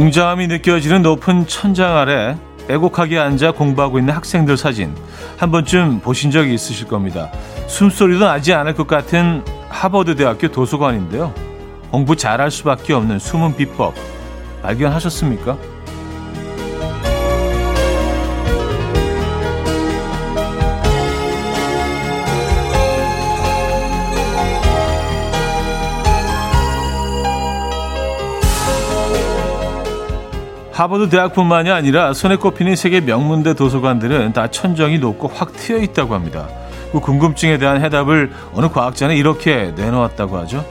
웅장함이 느껴지는 높은 천장 아래 빼곡하게 앉아 공부하고 있는 학생들 사진 한 번쯤 보신 적이 있으실 겁니다. 숨소리도 나지 않을 것 같은 하버드 대학교 도서관인데요. 공부 잘할 수밖에 없는 숨은 비법 발견하셨습니까? 하버드 대학뿐만이 아니라 손에 꼽히는 세계 명문대 도서관들은 다 천정이 높고 확 트여 있다고 합니다. 그 궁금증에 대한 해답을 어느 과학자는 이렇게 내놓았다고 하죠.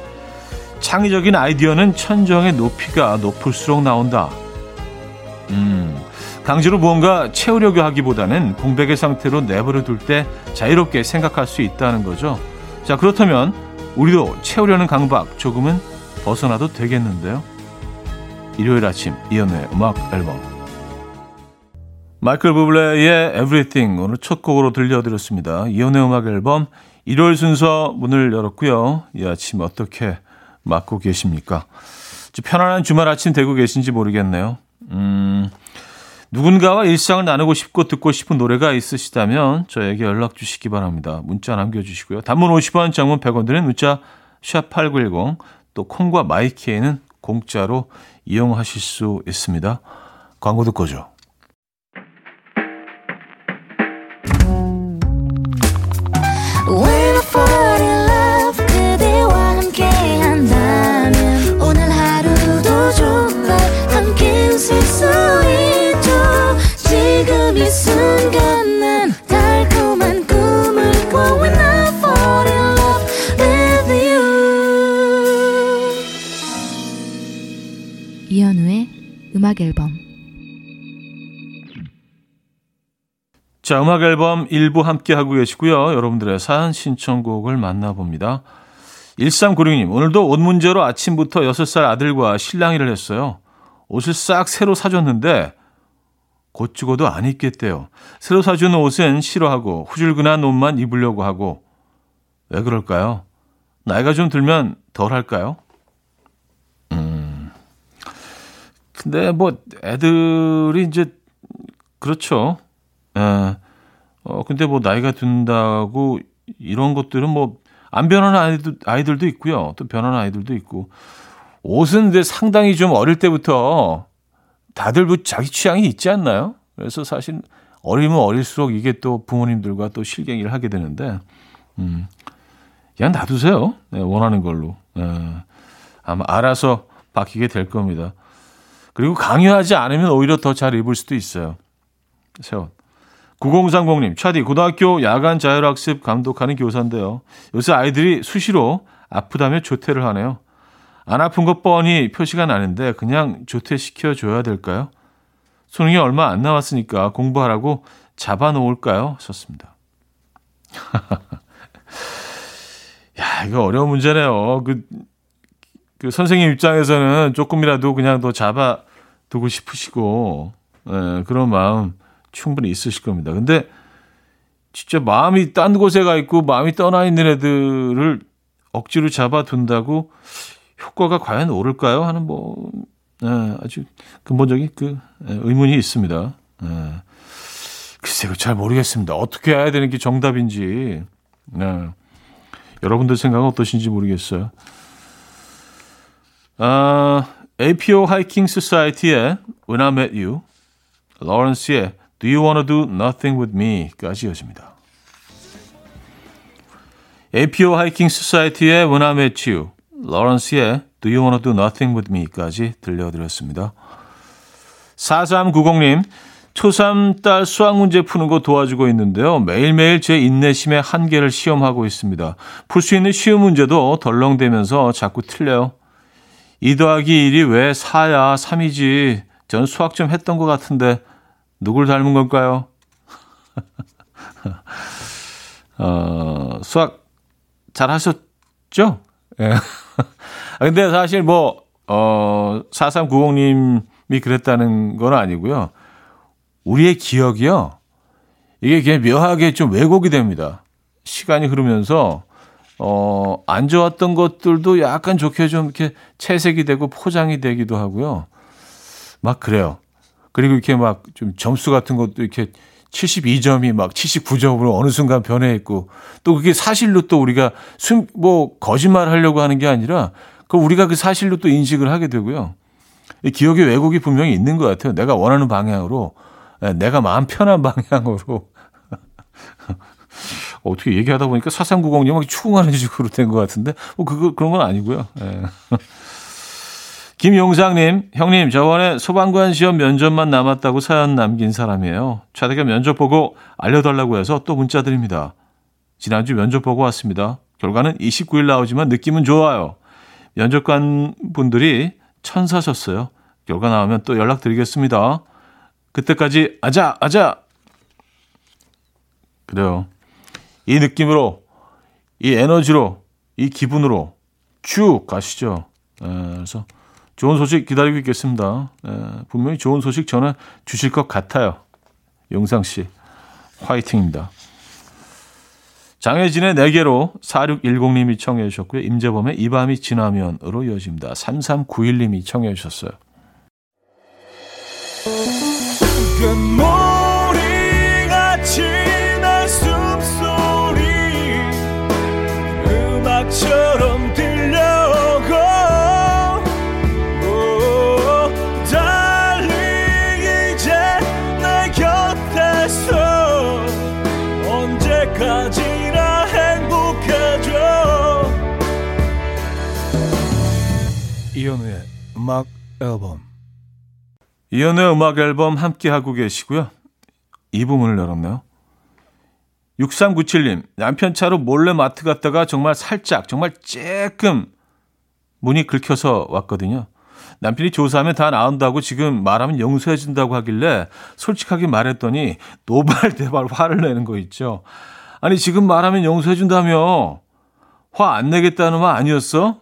창의적인 아이디어는 천정의 높이가 높을수록 나온다. 음, 강제로 무언가 채우려고 하기보다는 공백의 상태로 내버려 둘 때 자유롭게 생각할 수 있다는 거죠. 자, 그렇다면 우리도 채우려는 강박 조금은 벗어나도 되겠는데요. 일요일 아침 이연우의 음악 앨범 마이클 부블레의 Everything 오늘 첫 곡으로 들려드렸습니다. 이연우의 음악 앨범 일요일 순서 문을 열었고요. 이 아침 어떻게 맞고 계십니까? 편안한 주말 아침 되고 계신지 모르겠네요. 음, 누군가와 일상을 나누고 싶고 듣고 싶은 노래가 있으시다면 저에게 연락 주시기 바랍니다. 문자 남겨주시고요. 단문 50원, 장문 100원 드는 문자 샵8910 또 콩과 마이키에는 공짜로 이용하실 수 있습니다. 광고 듣고 죠 음악 앨범 자, 음악 앨범 일부 함께 하고 계시고요. 여러분들의 사연 신청곡을 만나봅니다. 1396님, 오늘도 옷 문제로 아침부터 6살 아들과 실랑이를 했어요. 옷을 싹 새로 사줬는데 곧 죽어도 안 입겠대요. 새로 사준 옷은 싫어하고 후줄근한 옷만 입으려고 하고 왜 그럴까요? 나이가 좀 들면 덜 할까요? 근데 뭐 애들이 이제 그렇죠. 예. 어 근데 뭐 나이가 든다고 이런 것들은 뭐 안 변하는 아이들, 아이들도 있고요. 또 변하는 아이들도 있고. 옷은 근데 상당히 좀 어릴 때부터 다들 뭐 자기 취향이 있지 않나요? 그래서 사실 어리면 어릴수록 이게 또 부모님들과 또 실갱이를 하게 되는데, 음, 그냥 놔두세요. 네, 원하는 걸로. 네, 아마 알아서 바뀌게 될 겁니다. 그리고 강요하지 않으면 오히려 더 잘 입을 수도 있어요. 세원. 9030님, 차디, 고등학교 야간 자율학습 감독하는 교사인데요. 요새 아이들이 수시로 아프다며 조퇴를 하네요. 안 아픈 것 뻔히 표시가 나는데 그냥 조퇴시켜줘야 될까요? 수능이 얼마 안 남았으니까 공부하라고 잡아놓을까요? 썼습니다. 야, 이거 어려운 문제네요. 그, 그 선생님 입장에서는 조금이라도 그냥 더 잡아 두고 싶으시고 예, 그런 마음 충분히 있으실 겁니다. 근데 진짜 마음이 딴 곳에 가 있고 마음이 떠나 있는 애들을 억지로 잡아둔다고 효과가 과연 오를까요? 하는 뭐 예, 아주 근본적인 그 예, 의문이 있습니다. 예. 글쎄요, 잘 모르겠습니다. 어떻게 해야 되는 게 정답인지. 예. 여러분들 생각은 어떠신지 모르겠어요. 아, APO 하이킹 소사이티의 When I Met You, 로렌스의 Do You Wanna Do Nothing With Me?까지 이어집니다. APO 하이킹 소사이티의 When I Met You, 로렌스의 Do You Wanna Do Nothing With Me?까지 들려드렸습니다. 4390님, 초3 딸 수학 문제 푸는 거 도와주고 있는데요. 매일매일 제 인내심의 한계를 시험하고 있습니다. 풀 수 있는 쉬운 문제도 덜렁대면서 자꾸 틀려요. 2 더하기 1이 왜 4야? 3이지. 저는 수학 좀 했던 것 같은데 누굴 닮은 걸까요? 어, 수학 잘 하셨죠? 예. 근데 사실 뭐, 어, 4390님이 그랬다는 건 아니고요. 우리의 기억이요. 이게 그냥 묘하게 좀 왜곡이 됩니다. 시간이 흐르면서 어, 안 좋았던 것들도 약간 좋게 좀 이렇게 채색이 되고 포장이 되기도 하고요. 막 그래요. 그리고 이렇게 막 좀 점수 같은 것도 이렇게 72점이 막 79점으로 어느 순간 변해 있고 또 그게 사실로 또 우리가 숨, 뭐 거짓말 하려고 하는 게 아니라 그 우리가 그 사실로 또 인식을 하게 되고요. 기억의 왜곡이 분명히 있는 것 같아요. 내가 원하는 방향으로, 예, 내가 마음 편한 방향으로. 어떻게 얘기하다 보니까 사상구공님 막 추궁하는 식으로 된 것 같은데, 뭐, 그거, 그런 건 아니고요. 예. 김용상님, 형님, 저번에 소방관 시험 면접만 남았다고 사연 남긴 사람이에요. 차대가 면접 보고 알려달라고 해서 또 문자 드립니다. 지난주 면접 보고 왔습니다. 결과는 29일 나오지만 느낌은 좋아요. 면접관 분들이 천사셨어요. 결과 나오면 또 연락드리겠습니다. 그때까지 아자, 아자! 그래요. 이 느낌으로, 이 에너지로, 이 기분으로 쭉 가시죠. 에, 그래서 좋은 소식 기다리고 있겠습니다. 에, 분명히 좋은 소식 전해 주실 것 같아요. 용상 씨, 화이팅입니다. 장혜진의 4개로 4610님이 청해 주셨고요. 임재범의 이 밤이 지나면으로 이어집니다. 3391님이 청해 주셨어요. 처럼 들려오고 오, 달리 이제 내 곁에서 언제까지나 행복해져 이현우의 음악 앨범 이연의 음악 앨범 함께 하고 계시고요. 이 부분을 열었네요. 6397님, 남편 차로 몰래 마트 갔다가 정말 살짝, 정말 쬐끔 문이 긁혀서 왔거든요. 남편이 조사하면 다 나온다고 지금 말하면 용서해준다고 하길래 솔직하게 말했더니 노발대발 화를 내는 거 있죠. 아니, 지금 말하면 용서해준다며 화 안 내겠다는 말 아니었어?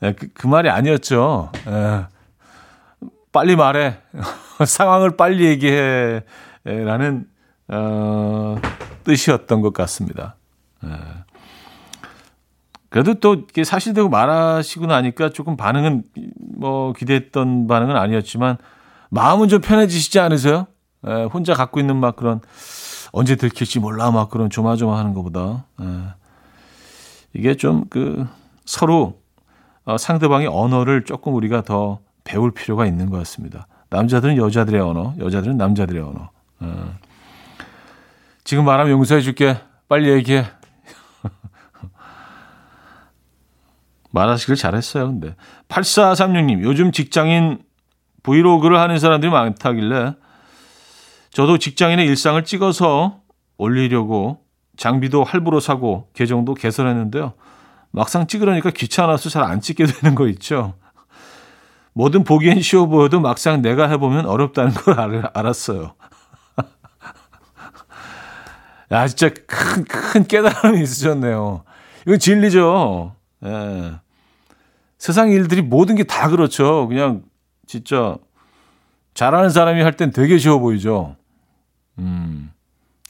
네, 그, 그 말이 아니었죠. 예. 빨리 말해. 상황을 빨리 얘기해. 라는, 어, 뜻이었던 것 같습니다. 예. 그래도 또 이렇게 사실대로 말하시고 나니까 조금 반응은 뭐 기대했던 반응은 아니었지만 마음은 좀 편해지시지 않으세요? 예, 혼자 갖고 있는 막 그런 언제 들킬지 몰라 막 그런 조마조마하는 것보다 예. 이게 좀 그 서로 어, 상대방의 언어를 조금 우리가 더 배울 필요가 있는 것 같습니다. 남자들은 여자들의 언어, 여자들은 남자들의 언어. 어. 지금 말하면 용서해 줄게. 빨리 얘기해. 말하시길 잘했어요, 근데. 8436님, 요즘 직장인 브이로그를 하는 사람들이 많다길래 저도 직장인의 일상을 찍어서 올리려고 장비도 할부로 사고 계정도 개설했는데요. 막상 찍으려니까 귀찮아서 잘 안 찍게 되는 거 있죠. 뭐든 보기엔 쉬워 보여도 막상 내가 해보면 어렵다는 걸 알, 알았어요. 야, 진짜 큰, 큰 깨달음이 있으셨네요. 이건 진리죠. 예. 세상 일들이 모든 게 다 그렇죠. 그냥 진짜 잘하는 사람이 할 땐 되게 쉬워 보이죠. 음.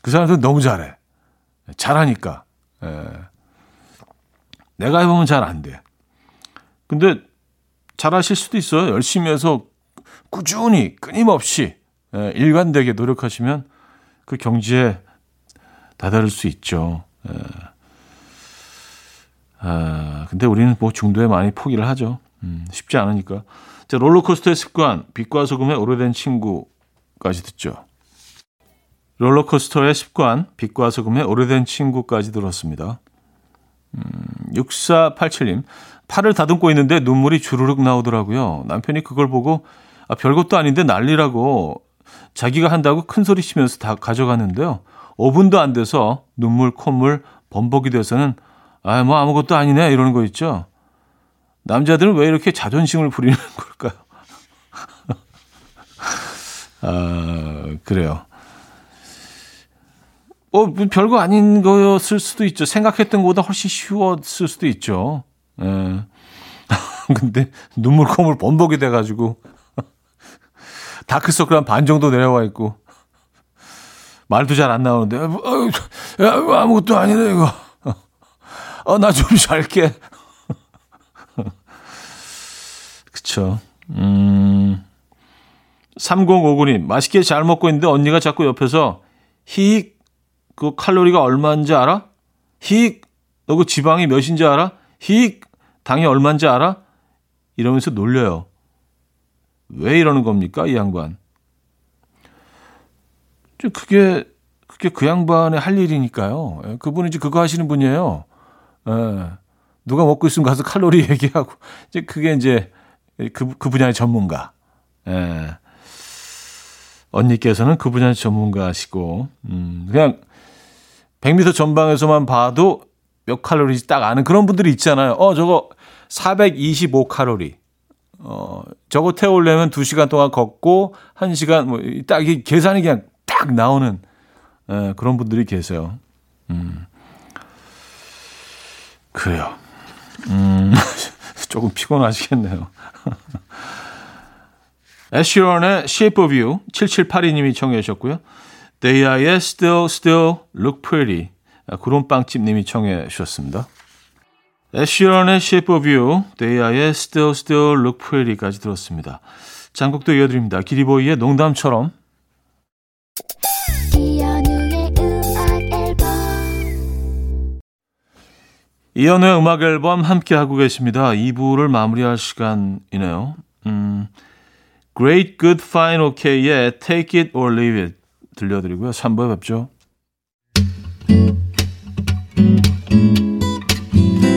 그 사람들은 너무 잘해. 잘하니까. 예. 내가 해보면 잘 안 돼. 근데 잘하실 수도 있어요. 열심히 해서 꾸준히 끊임없이 예, 일관되게 노력하시면 그 경지에 다다를 수 있죠. 예. 아, 근데 우리는 뭐 중도에 많이 포기를 하죠. 음, 쉽지 않으니까. 자, 롤러코스터의 습관, 빛과 소금의 오래된 친구까지 듣죠. 롤러코스터의 습관, 빛과 소금의 오래된 친구까지 들었습니다. 음, 6487님, 팔을 다듬고 있는데 눈물이 주르륵 나오더라고요. 남편이 그걸 보고 아, 별것도 아닌데 난리라고 자기가 한다고 큰 소리 치면서 다 가져갔는데요. 5분도 안 돼서 눈물, 콧물, 범벅이 돼서는 아, 뭐 아무것도 아니네 이러는 거 있죠. 남자들은 왜 이렇게 자존심을 부리는 걸까요? 아, 그래요. 어, 뭐 별거 아닌 거였을 수도 있죠. 생각했던 것보다 훨씬 쉬웠을 수도 있죠. 예. 근데 눈물 콧물 범벅이 돼가지고 다크서클 한 반 정도 내려와 있고 말도 잘 안 나오는데 어, 야, 아무것도 아니네 이거. 어, 나 좀 잘게. 그쵸. 음, 3059님, 맛있게 잘 먹고 있는데 언니가 자꾸 옆에서 히익, 그 칼로리가 얼마인지 알아? 히익, 너 그 지방이 몇인지 알아? 히익, 당이 얼마인지 알아? 이러면서 놀려요. 왜 이러는 겁니까, 이 양반? 그게, 그게 그 양반의 할 일이니까요. 예, 그분은 이제 그거 하시는 분이에요. 예. 누가 먹고 있으면 가서 칼로리 얘기하고, 이제 그게 이제 그, 그 분야의 전문가. 예. 언니께서는 그 분야의 전문가시고, 음, 그냥 100m 전방에서만 봐도 몇 칼로리인지 딱 아는 그런 분들이 있잖아요. 어, 저거 425 칼로리. 어, 저거 태우려면 2시간 동안 걷고 1시간 뭐 딱 이 계산이 그냥 딱 나오는 예, 그런 분들이 계세요. 음. 그래요. 음. 조금 피곤하시겠네요. 애쉬런의 Shape of You 7782님이 청해 주셨고요. 데이아의 Still Still Look Pretty 구름빵집님이 청해 주셨습니다. 애쉬런의 Shape of You, 데이아의 Still Still Look Pretty까지 들었습니다. 장곡도 이어드립니다. 기리보이의 농담처럼 이연우의 음악 앨범 함께 하고 계십니다. 2부를 마무리할 시간이네요. 음, Great, Good, Fine, OK의 Take It or Leave It 들려드리고요. 3부에 뵙죠.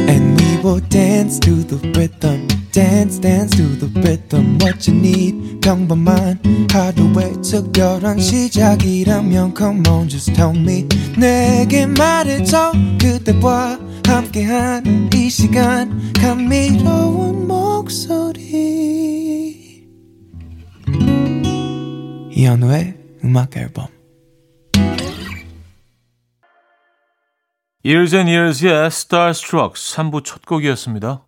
And we will dance to the rhythm. Dance, dance to the rhythm. What you need, 평범한 하루의 특별한 시작이라면 Come on, just tell me. 내게 말해줘. 그대와 함께한 이 시간. 감미로운 목소리. 이현우의 음악 앨범. Years and Years의 Starstruck 3부 첫 곡이었습니다.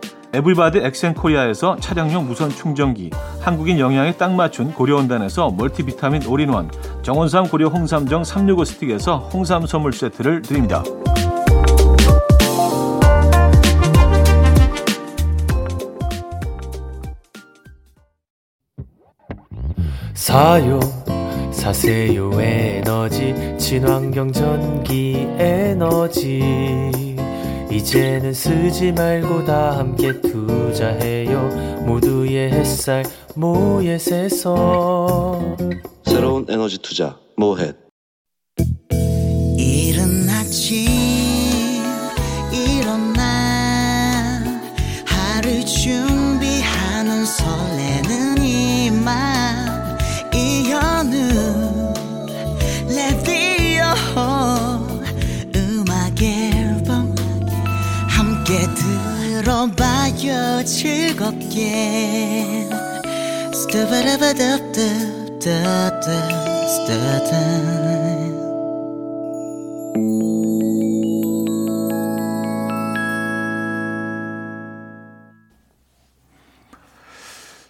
에블바드 엑센코리아에서 차량용 무선 충전기, 한국인 영양에 딱 맞춘 고려은단에서 멀티비타민 올인원, 정원삼 고려 홍삼정 365 스틱에서 홍삼 선물 세트를 드립니다. 사요 사세요 에너지 친환경 전기 에너지 이제는 쓰지 말고 다 함께 투자해요. 모두의 햇살 모예세서. 새로운 에너지 투자 모햇 즐겁게 스타바라바답답답답 스타다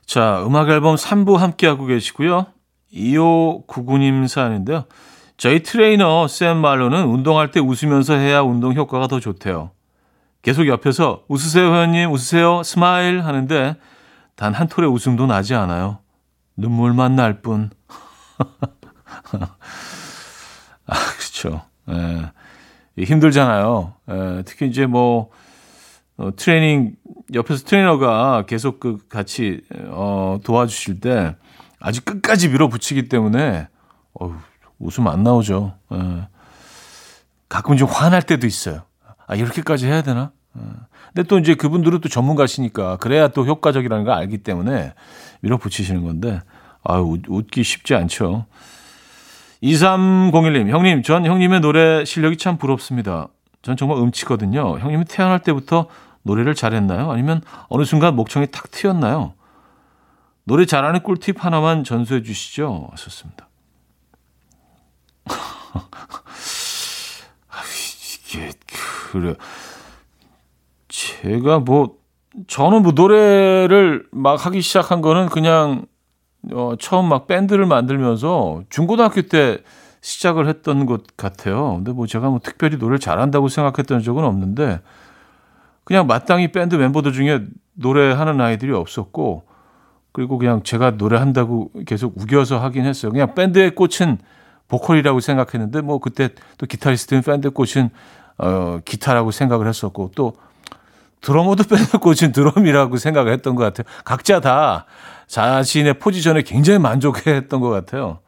자, 음악 앨범 3부 함께하고 계시고요. 2599님 사연인데요. 저희 트레이너 샘 말로는 운동할 때 웃으면서 해야 운동 효과가 더 좋대요. 계속 옆에서 웃으세요, 회원님, 웃으세요, smile 하는데 단 한 톨의 웃음도 나지 않아요. 눈물만 날 뿐. 아, 그렇죠. 예. 힘들잖아요. 예, 특히 이제 뭐 어, 트레이닝 옆에서 트레이너가 계속 그 같이 어, 도와주실 때 아주 끝까지 밀어붙이기 때문에 어휴, 웃음 안 나오죠. 예. 가끔 좀 화날 때도 있어요. 아 이렇게까지 해야 되나? 예. 근데 또 이제 그분들은 또 전문가시니까 그래야 또 효과적이라는 걸 알기 때문에 밀어붙이시는 건데 아 웃, 웃기 쉽지 않죠. 2301님, 형님, 전 형님의 노래 실력이 참 부럽습니다. 전 정말 음치거든요. 형님이 태어날 때부터 노래를 잘했나요? 아니면 어느 순간 목청이 탁 트였나요? 노래 잘하는 꿀팁 하나만 전수해 주시죠. 하셨습니다. 이게, 그래. 제가 뭐, 저는 뭐 노래를 막 하기 시작한 거는 그냥, 어, 처음 막 밴드를 만들면서 중고등학교 때 시작을 했던 것 같아요. 근데 뭐 제가 뭐 특별히 노래를 잘한다고 생각했던 적은 없는데, 그냥 마땅히 밴드 멤버들 중에 노래하는 아이들이 없었고, 그리고 그냥 제가 노래한다고 계속 우겨서 하긴 했어요. 그냥 밴드의 꽃은 보컬이라고 생각했는데, 뭐 그때 또 기타리스트는 밴드 꽃은 어, 기타라고 생각을 했었고, 또 드러머도 밴드 꽃은 드럼이라고 생각을 했던 것 같아요. 각자 다 자신의 포지션에 굉장히 만족해 했던 것 같아요.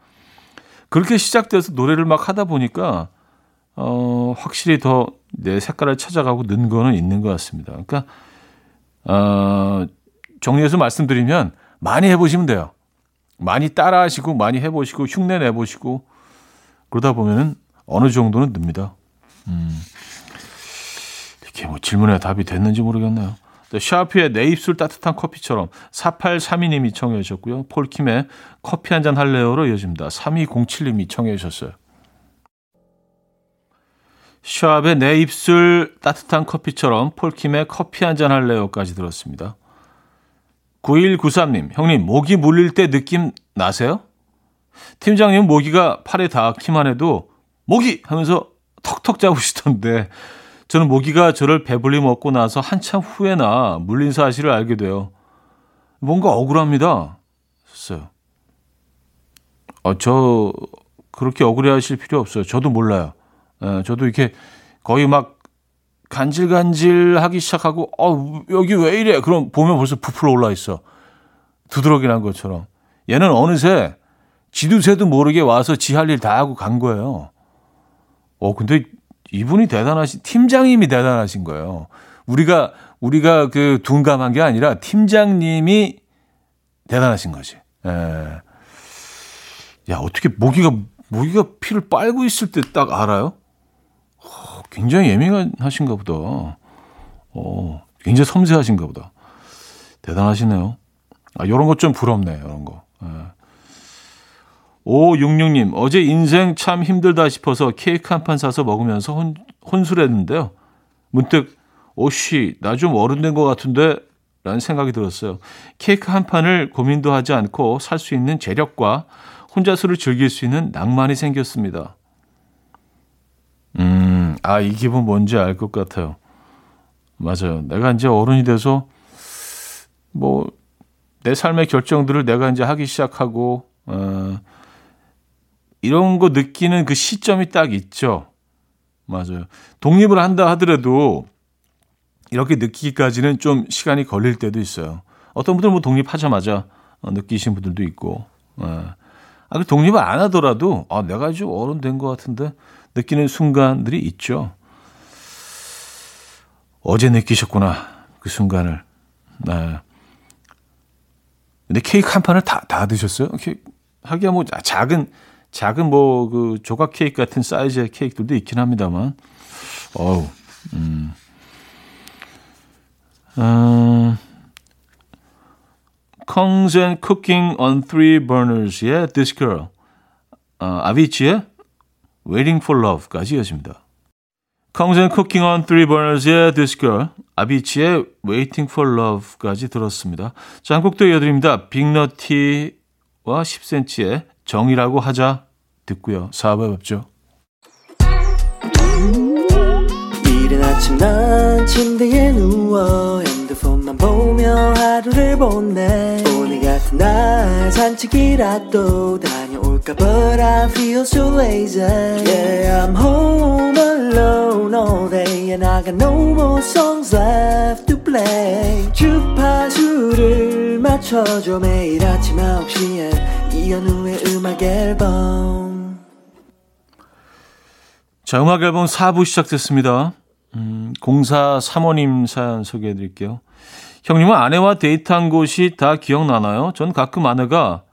그렇게 시작돼서 노래를 막 하다 보니까, 어, 확실히 더 내 색깔을 찾아가고 는 거는 있는 것 같습니다. 그러니까, 어, 정리해서 말씀드리면 많이 해보시면 돼요. 많이 따라하시고, 많이 해보시고, 흉내 내보시고, 그러다 보면은 어느 정도는 늡니다. 음. 이게 뭐 질문에 답이 됐는지 모르겠네요. 네, 샤프의 내 입술 따뜻한 커피처럼 4832님이 청해 주셨고요. 폴킴의 커피 한 잔 할래요로 이어집니다. 3207님이 청해 주셨어요. 샤프의 내 입술 따뜻한 커피처럼 폴킴의 커피 한 잔 할래요까지 들었습니다. 9193님, 형님, 모기 물릴 때 느낌 나세요? 팀장님 모기가 팔에 닿기만 해도 모기 하면서 턱턱 잡으시던데 저는 모기가 저를 배불리 먹고 나서 한참 후에나 물린 사실을 알게 돼요. 뭔가 억울합니다. 했어요. 어, 저 그렇게 억울해하실 필요 없어요. 저도 몰라요. 에, 저도 이렇게 거의 막 간질간질하기 시작하고 어 여기 왜 이래? 그럼 보면 벌써 부풀어 올라 있어. 두드러기 난 것처럼. 얘는 어느새 지도 새도 모르게 와서 지 할 일 다 하고 간 거예요. 어 근데 이분이 대단하신 팀장님이 대단하신 거예요. 우리가 우리가 그 둔감한 게 아니라 팀장님이 대단하신 거지. 에. 야 어떻게 모기가 모기가 피를 빨고 있을 때 딱 알아요? 어, 굉장히 예민하신가 보다. 어, 굉장히 섬세하신가 보다. 대단하시네요. 아, 요런 것 좀 부럽네, 요런 거. 예. 566님, 어제 인생 참 힘들다 싶어서 케이크 한 판 사서 먹으면서 혼, 혼술했는데요. 문득, 오씨, 나 좀 어른 된 것 같은데? 라는 생각이 들었어요. 케이크 한 판을 고민도 하지 않고 살 수 있는 재력과 혼자서를 즐길 수 있는 낭만이 생겼습니다. 음, 아, 이 기분 뭔지 알 것 같아요. 맞아요. 내가 이제 어른이 돼서, 뭐, 내 삶의 결정들을 내가 이제 하기 시작하고, 어, 이런 거 느끼는 그 시점이 딱 있죠. 맞아요. 독립을 한다 하더라도 이렇게 느끼기까지는 좀 시간이 걸릴 때도 있어요. 어떤 분들은 뭐 독립하자마자 어, 느끼신 분들도 있고. 예. 아, 그 독립을 안 하더라도 아, 내가 좀 어른 된 것 같은데 느끼는 순간들이 있죠. 어제 느끼셨구나. 그 순간을. 네. 근데 케이크 한 판을 다, 다 드셨어요? 하기야 뭐 작은 작은 뭐 그 조각 케이크 같은 사이즈의 케이크들도 있긴 합니다만, 어우, 음, 음, Kongs and Cooking on Three Burners의 This Girl, 어, 아비치의 Waiting for Love까지 이어집니다. Kongs and Cooking on Three Burners의 This Girl, 아비치의 Waiting for Love까지 들었습니다. 자, 한곡더 이어드립니다. 빅너티와 10cm의 정이라고 하자 듣고요. 4부에 뵙죠. 이른 아침 난 침대에 누워 핸드폰만 보며 하루를 보내 오늘 같은 날 산책이라도 다녀올까 But I feel so lazy Yeah I'm home alone all day And I got no more songs left to play 주파수를 맞춰줘 매일 아침 9시에 이현우의 음악 앨범 자, 음악 앨범 4부 시작됐습니다. 음, 0435님 사연 소개해 드릴게요. 형님은 아내와 데이트한 곳이 다 기억나나요? 전 가끔 아내가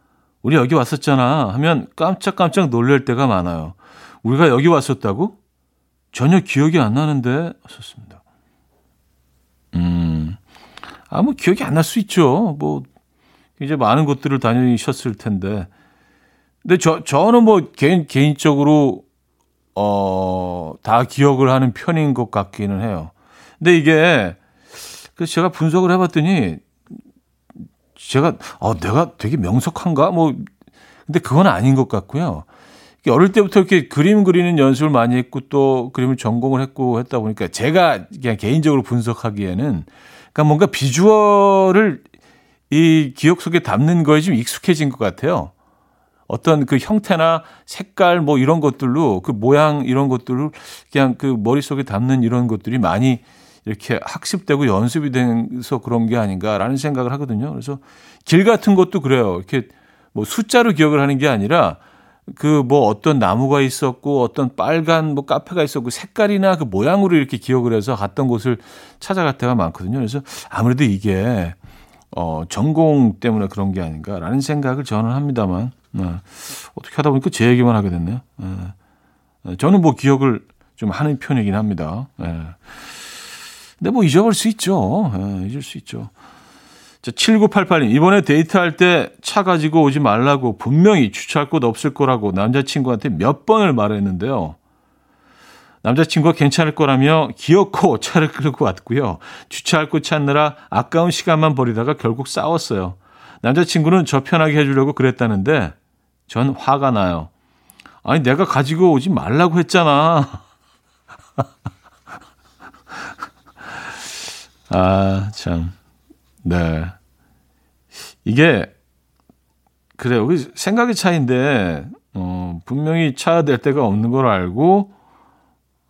우리 여기 왔었잖아 하면 깜짝깜짝 놀랄 때가 많아요. 우리가 여기 왔었다고? 전혀 기억이 안 나는데 하셨습니다. 음, 아, 뭐 기억이 안 날 수 있죠. 뭐 이제 많은 곳들을 다니셨을 텐데. 근데 저 저는 뭐 개인 개인적으로 어, 다 기억을 하는 편인 것 같기는 해요. 근데 이게 그 제가 분석을 해봤더니 제가 어 내가 되게 명석한가 뭐 근데 그건 아닌 것 같고요. 어릴 때부터 이렇게 그림 그리는 연습을 많이 했고 또 그림을 전공을 했고 했다 보니까 제가 그냥 개인적으로 분석하기에는 그러니까 뭔가 비주얼을 이 기억 속에 담는 거에 좀 익숙해진 것 같아요. 어떤 그 형태나 색깔 뭐 이런 것들로 그 모양 이런 것들을 그냥 그 머릿속에 담는 이런 것들이 많이 이렇게 학습되고 연습이 돼서 그런 게 아닌가라는 생각을 하거든요. 그래서 길 같은 것도 그래요. 이렇게 뭐 숫자로 기억을 하는 게 아니라 그 뭐 어떤 나무가 있었고 어떤 빨간 뭐 카페가 있었고 색깔이나 그 모양으로 이렇게 기억을 해서 갔던 곳을 찾아갈 때가 많거든요. 그래서 아무래도 이게 어 전공 때문에 그런 게 아닌가라는 생각을 저는 합니다만 네. 어떻게 하다 보니까 제 얘기만 하게 됐네요. 네. 저는 뭐 기억을 좀 하는 편이긴 합니다. 네. 근데 뭐 잊어버릴 수 있죠. 네, 잊을 수 있죠. 자, 7988님. 이번에 데이트할 때 차 가지고 오지 말라고 분명히 주차할 곳 없을 거라고 남자친구한테 몇 번을 말했는데요. 남자친구가 괜찮을 거라며 기어코 차를 끌고 왔고요. 주차할 곳 찾느라 아까운 시간만 버리다가 결국 싸웠어요. 남자친구는 저 편하게 해주려고 그랬다는데 전 화가 나요. 아니, 내가 가지고 오지 말라고 했잖아. 아, 참. 네. 이게, 그래요. 생각의 차이인데, 어, 분명히 차야 될 때가 없는 걸 알고,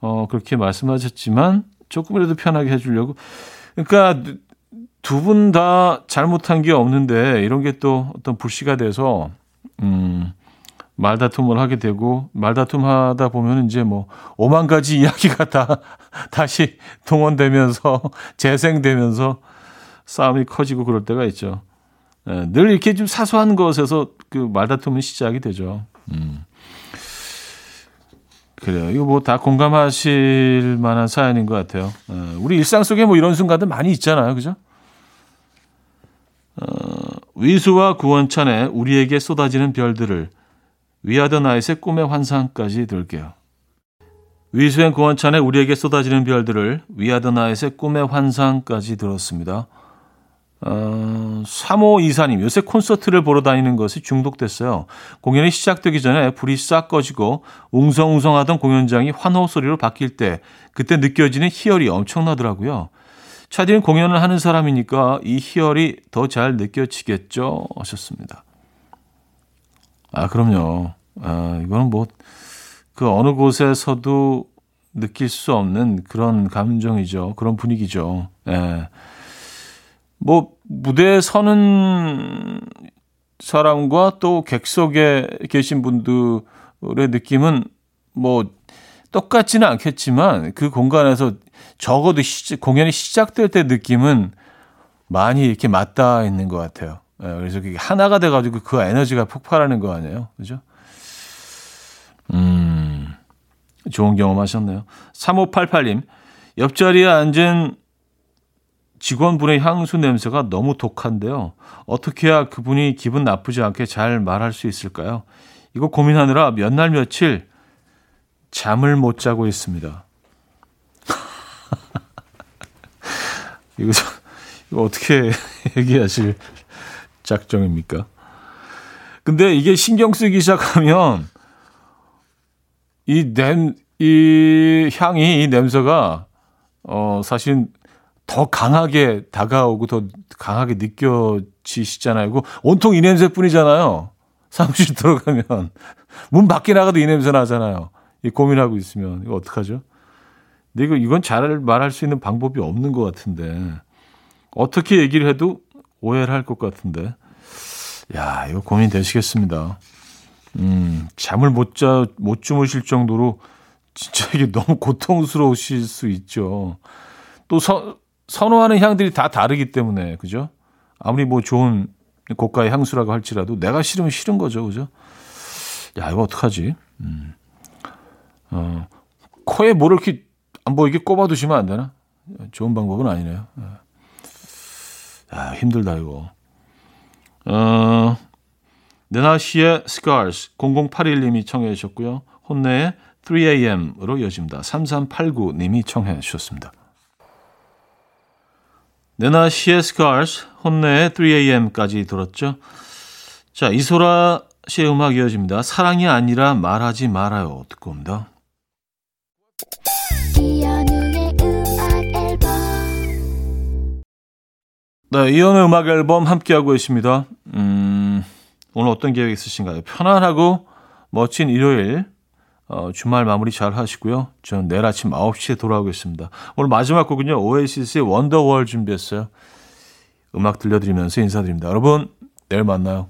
어, 그렇게 말씀하셨지만, 조금이라도 편하게 해주려고. 그러니까, 두 분 다 잘못한 게 없는데, 이런 게 또 어떤 불씨가 돼서, 음, 말다툼을 하게 되고 말다툼 하다 보면 이제 뭐 오만 가지 이야기가 다 다시 동원되면서 재생되면서 싸움이 커지고 그럴 때가 있죠. 예, 늘 이렇게 좀 사소한 것에서 그 말다툼은 시작이 되죠. 음. 그래요. 이거 뭐 다 공감하실 만한 사연인 것 같아요. 예, 우리 일상 속에 뭐 이런 순간들 많이 있잖아요. 그죠? 어, 위수와 구원찬의 우리에게 쏟아지는 별들을 위아더 나잇의 꿈의 환상까지 들게요. 위수행 구원찬의 우리에게 쏟아지는 별들을 위아더 나잇의 꿈의 환상까지 들었습니다. 어, 3호 이사님, 요새 콘서트를 보러 다니는 것이 중독됐어요. 공연이 시작되기 전에 불이 싹 꺼지고 웅성웅성하던 공연장이 환호 소리로 바뀔 때 그때 느껴지는 희열이 엄청나더라고요. 차디는 공연을 하는 사람이니까 이 희열이 더 잘 느껴지겠죠? 하셨습니다. 아, 그럼요. 아, 이거는 뭐, 그 어느 곳에서도 느낄 수 없는 그런 감정이죠. 그런 분위기죠. 예. 뭐, 무대에 서는 사람과 또 객석에 계신 분들의 느낌은 뭐, 똑같지는 않겠지만 그 공간에서 적어도 시, 공연이 시작될 때 느낌은 많이 이렇게 맞닿아 있는 것 같아요. 예, 그래서 그게 하나가 돼가지고 그 에너지가 폭발하는 거 아니에요? 그죠? 음, 좋은 경험 하셨네요. 3588님, 옆자리에 앉은 직원분의 향수 냄새가 너무 독한데요. 어떻게 해야 그분이 기분 나쁘지 않게 잘 말할 수 있을까요? 이거 고민하느라 몇 날 며칠 잠을 못 자고 있습니다. 이거, 이거 어떻게 얘기하실 작정입니까? 근데 이게 신경 쓰기 시작하면 이 냄, 이 향이, 이 냄새가, 어, 사실 더 강하게 다가오고 더 강하게 느껴지시잖아요. 그 온통 이 냄새뿐이잖아요. 사무실 들어가면. 문 밖에 나가도 이 냄새 나잖아요. 이 고민하고 있으면. 이거 어떡하죠? 근데 이거, 이건 잘 말할 수 있는 방법이 없는 것 같은데. 어떻게 얘기를 해도 오해를 할 것 같은데. 야, 이거 고민 되시겠습니다. 음, 잠을 못 자, 못 주무실 정도로 진짜 이게 너무 고통스러우실 수 있죠. 또 서, 선호하는 향들이 다 다르기 때문에, 그죠? 아무리 뭐 좋은 고가의 향수라고 할지라도 내가 싫으면 싫은 거죠, 그죠? 야, 이거 어떡하지? 음. 어, 코에 뭐를 이렇게 안 보이게 꼽아두시면 안 되나? 좋은 방법은 아니네요. 아, 힘들다, 이거. 어, 네나 씨의 Scars 0081님이 청해 주셨고요. 혼내의 3AM으로 이어집니다. 3389님이 청해 주셨습니다. 네나 씨의 Scars, 혼내의 3AM까지 들었죠. 자, 이소라 씨의 음악 이어집니다. 사랑이 아니라 말하지 말아요. 듣고 옵니다. 네, 이현의 음악 앨범 함께하고 있습니다. 음, 오늘 어떤 계획 있으신가요? 편안하고 멋진 일요일, 어, 주말 마무리 잘 하시고요. 저는 내일 아침 9시에 돌아오겠습니다. 오늘 마지막 곡은요, 오에시스의 원더월 준비했어요. 음악 들려드리면서 인사드립니다. 여러분, 내일 만나요.